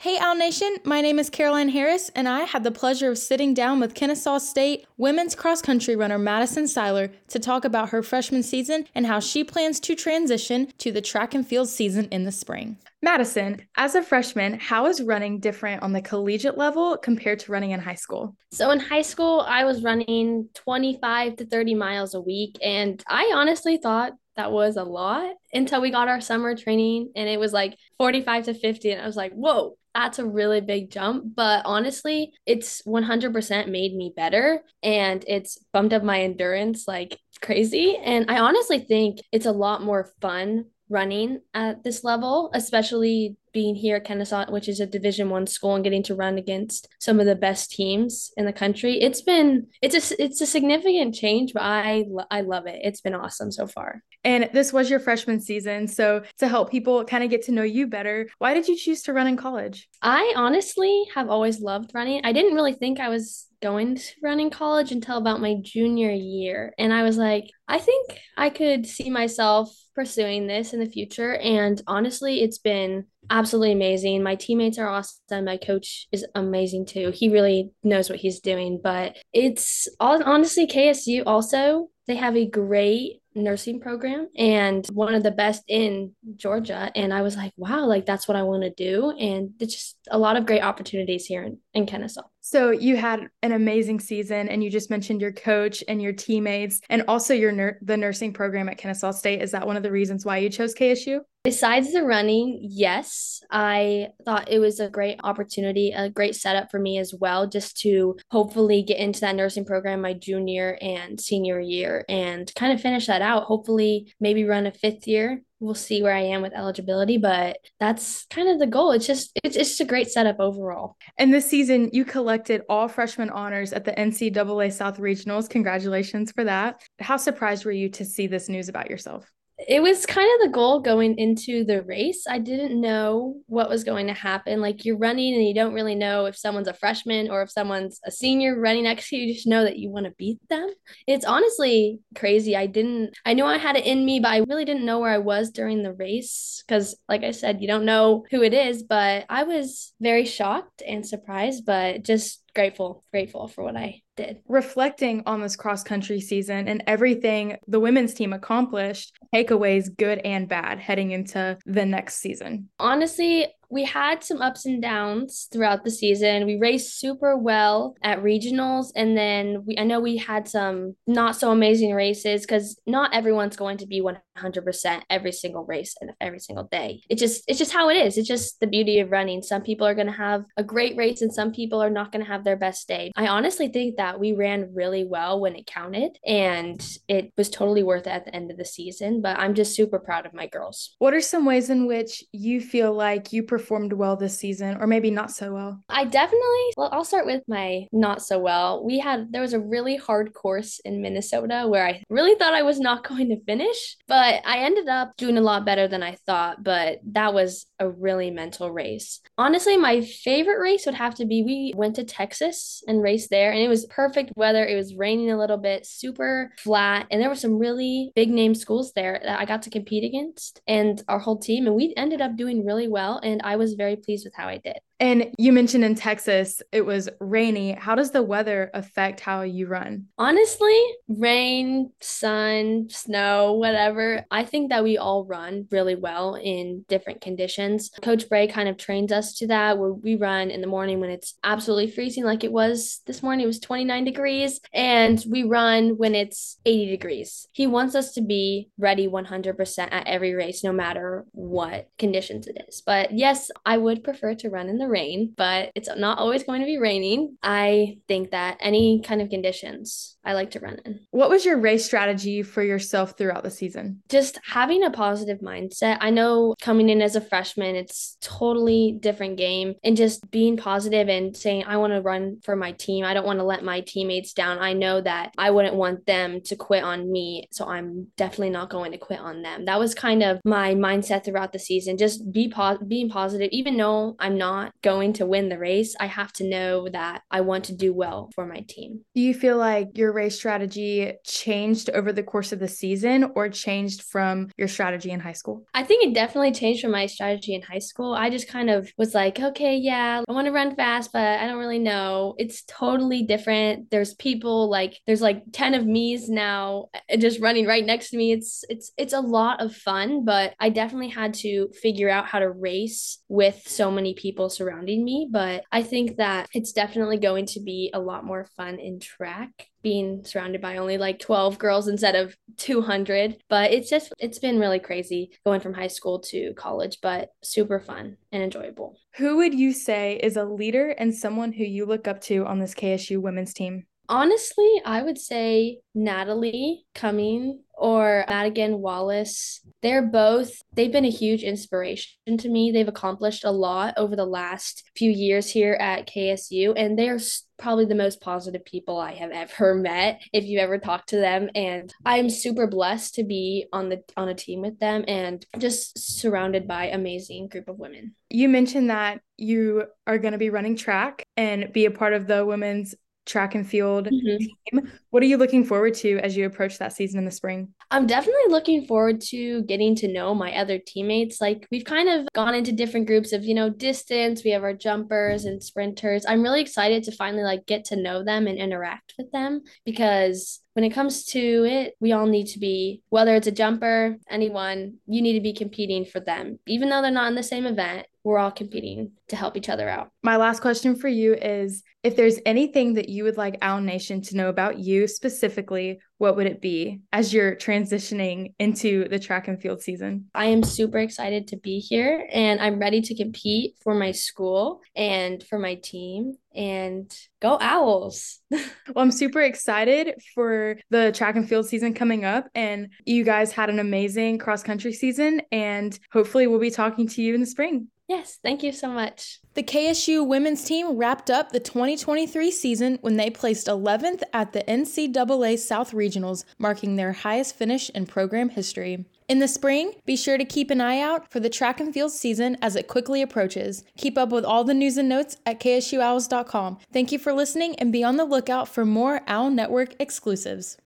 Hey, Owl Nation, my name is Carolyne Harris, and I had the pleasure of sitting down with Kennesaw State women's cross country runner Madison Seiler to talk about her freshman season and how she plans to transition to the track and field season in the spring. Madison, as a freshman, how is running different on the collegiate level compared to running in high school? So, in high school, I was running 25 to 30 miles a week, and I honestly thought that was a lot until we got our summer training and it was like 45 to 50 and I was like, "Whoa, that's a really big jump, but honestly, it's 100% made me better and it's bumped up my endurance like crazy. And I honestly think it's a lot more fun running at this level, especially being here at Kennesaw, which is a Division One school, and getting to run against some of the best teams in the country. It's been it's a it's a significant change, but I I love it. It's been awesome so far. And this was your freshman season, so to help people kind of get to know you better, why did you choose to run in college? I honestly have always loved running. I didn't really think I was going to run in college until about my junior year. And I was like, I think I could see myself pursuing this in the future. And honestly, it's been absolutely amazing. My teammates are awesome. My coach is amazing too. He really knows what he's doing. But it's all honestly, KSU also, they have a great nursing program and one of the best in Georgia. And I was like, wow, like that's what I want to do. And it's just a lot of great opportunities here in, in Kennesaw. So you had an amazing season, and you just mentioned your coach and your teammates, and also your the nursing program at Kennesaw State. Is that one of the reasons why you chose KSU? Besides the running, yes, I thought it was a great opportunity, a great setup for me as well, just to hopefully get into that nursing program my junior and senior year and kind of finish that out. Hopefully, maybe run a fifth year we'll see where I am with eligibility, but that's kind of the goal. It's just it's, it's just a great setup overall. And this season, you collected all freshman honors at the NCAA South Regionals. Congratulations for that. How surprised were you to see this news about yourself? It was kind of the goal going into the race. I didn't know what was going to happen. Like you're running and you don't really know if someone's a freshman or if someone's a senior running next to you. You just know that you want to beat them. It's honestly crazy. I didn't, I knew I had it in me, but I really didn't know where I was during the race because, like I said, you don't know who it is. But I was very shocked and surprised, but just grateful, grateful for what I did. Reflecting on this cross country season and everything the women's team accomplished, takeaways good and bad heading into the next season. Honestly, we had some ups and downs throughout the season. We raced super well at regionals, and then we I know we had some not so amazing races because not everyone's going to be 100% every single race and every single day. It just it's just how it is. It's just the beauty of running. Some people are going to have a great race, and some people are not going to have their best day. I honestly think that we ran really well when it counted, and it was totally worth it at the end of the season. But I'm just super proud of my girls. What are some ways in which you feel like you performed well this season, or maybe not so well? I definitely, well, I'll start with my not so well. We had, there was a really hard course in Minnesota where I really thought I was not going to finish, but I ended up doing a lot better than I thought. But that was a really mental race. Honestly, my favorite race would have to be we went to Texas and raced there, and it was perfect weather. It was raining a little bit, super flat, and there were some really big name schools there that I got to compete against and our whole team, and we ended up doing really well. And I was very pleased with how I did. And you mentioned in Texas it was rainy. How does the weather affect how you run? Honestly, rain, sun, snow, whatever. I think that we all run really well in different conditions. Coach Bray kind of trains us to that where we run in the morning when it's absolutely freezing, like it was this morning. It was 29 degrees, and we run when it's 80 degrees. He wants us to be ready 100% at every race, no matter what conditions it is. But yes, I would prefer to run in the rain, but it's not always going to be raining. I think that any kind of conditions I like to run in. What was your race strategy for yourself throughout the season? Just having a positive mindset. I know coming in as a freshman, it's totally different game and just being positive and saying I want to run for my team. I don't want to let my teammates down. I know that I wouldn't want them to quit on me, so I'm definitely not going to quit on them. That was kind of my mindset throughout the season. Just be po- being positive even though I'm not going to win the race, I have to know that I want to do well for my team. Do you feel like your race strategy changed over the course of the season or changed from your strategy in high school? I think it definitely changed from my strategy in high school. I just kind of was like, okay, yeah, I want to run fast, but I don't really know. It's totally different. There's people like there's like 10 of me's now uh, just running right next to me. It's it's it's a lot of fun, but I definitely had to figure out how to race with so many people surrounding me, but I think that it's definitely going to be a lot more fun in track being surrounded by only like 12 girls instead of 200 but it's just it's been really crazy going from high school to college but super fun and enjoyable. Who would you say is a leader and someone who you look up to on this ksu women's team? Honestly, I would say Natalie Cumming or Madigan Wallace. They're both, they've been a huge inspiration to me. They've accomplished a lot over the last few years here at KSU, and they're probably the most positive people I have ever met if you ever talk to them and I'm super blessed to be on the on a team with them and just surrounded by amazing group of women. You mentioned that you are going to be running track and be a part of the women's track and field mm-hmm. team. What are you looking forward to as you approach that season in the spring? I'm definitely looking forward to getting to know my other teammates. Like we've kind of gone into different groups of, you know, distance, we have our jumpers and sprinters. I'm really excited to finally like get to know them and interact with them because when it comes to it, we all need to be, whether it's a jumper, anyone, you need to be competing for them. Even though they're not in the same event, we're all competing to help each other out. My last question for you is if there's anything that you would like Owl Nation to know about you specifically, what would it be as you're transitioning into the track and field season? I am super excited to be here and I'm ready to compete for my school and for my team and go owls. well, I'm super excited for the track and field season coming up and you guys had an amazing cross country season and hopefully we'll be talking to you in the spring. Yes, thank you so much. The KSU women's team wrapped up the 2023 season when they placed 11th at the NCAA South Regionals, marking their highest finish in program history. In the spring, be sure to keep an eye out for the track and field season as it quickly approaches. Keep up with all the news and notes at ksuowls.com. Thank you for listening and be on the lookout for more Owl Network exclusives.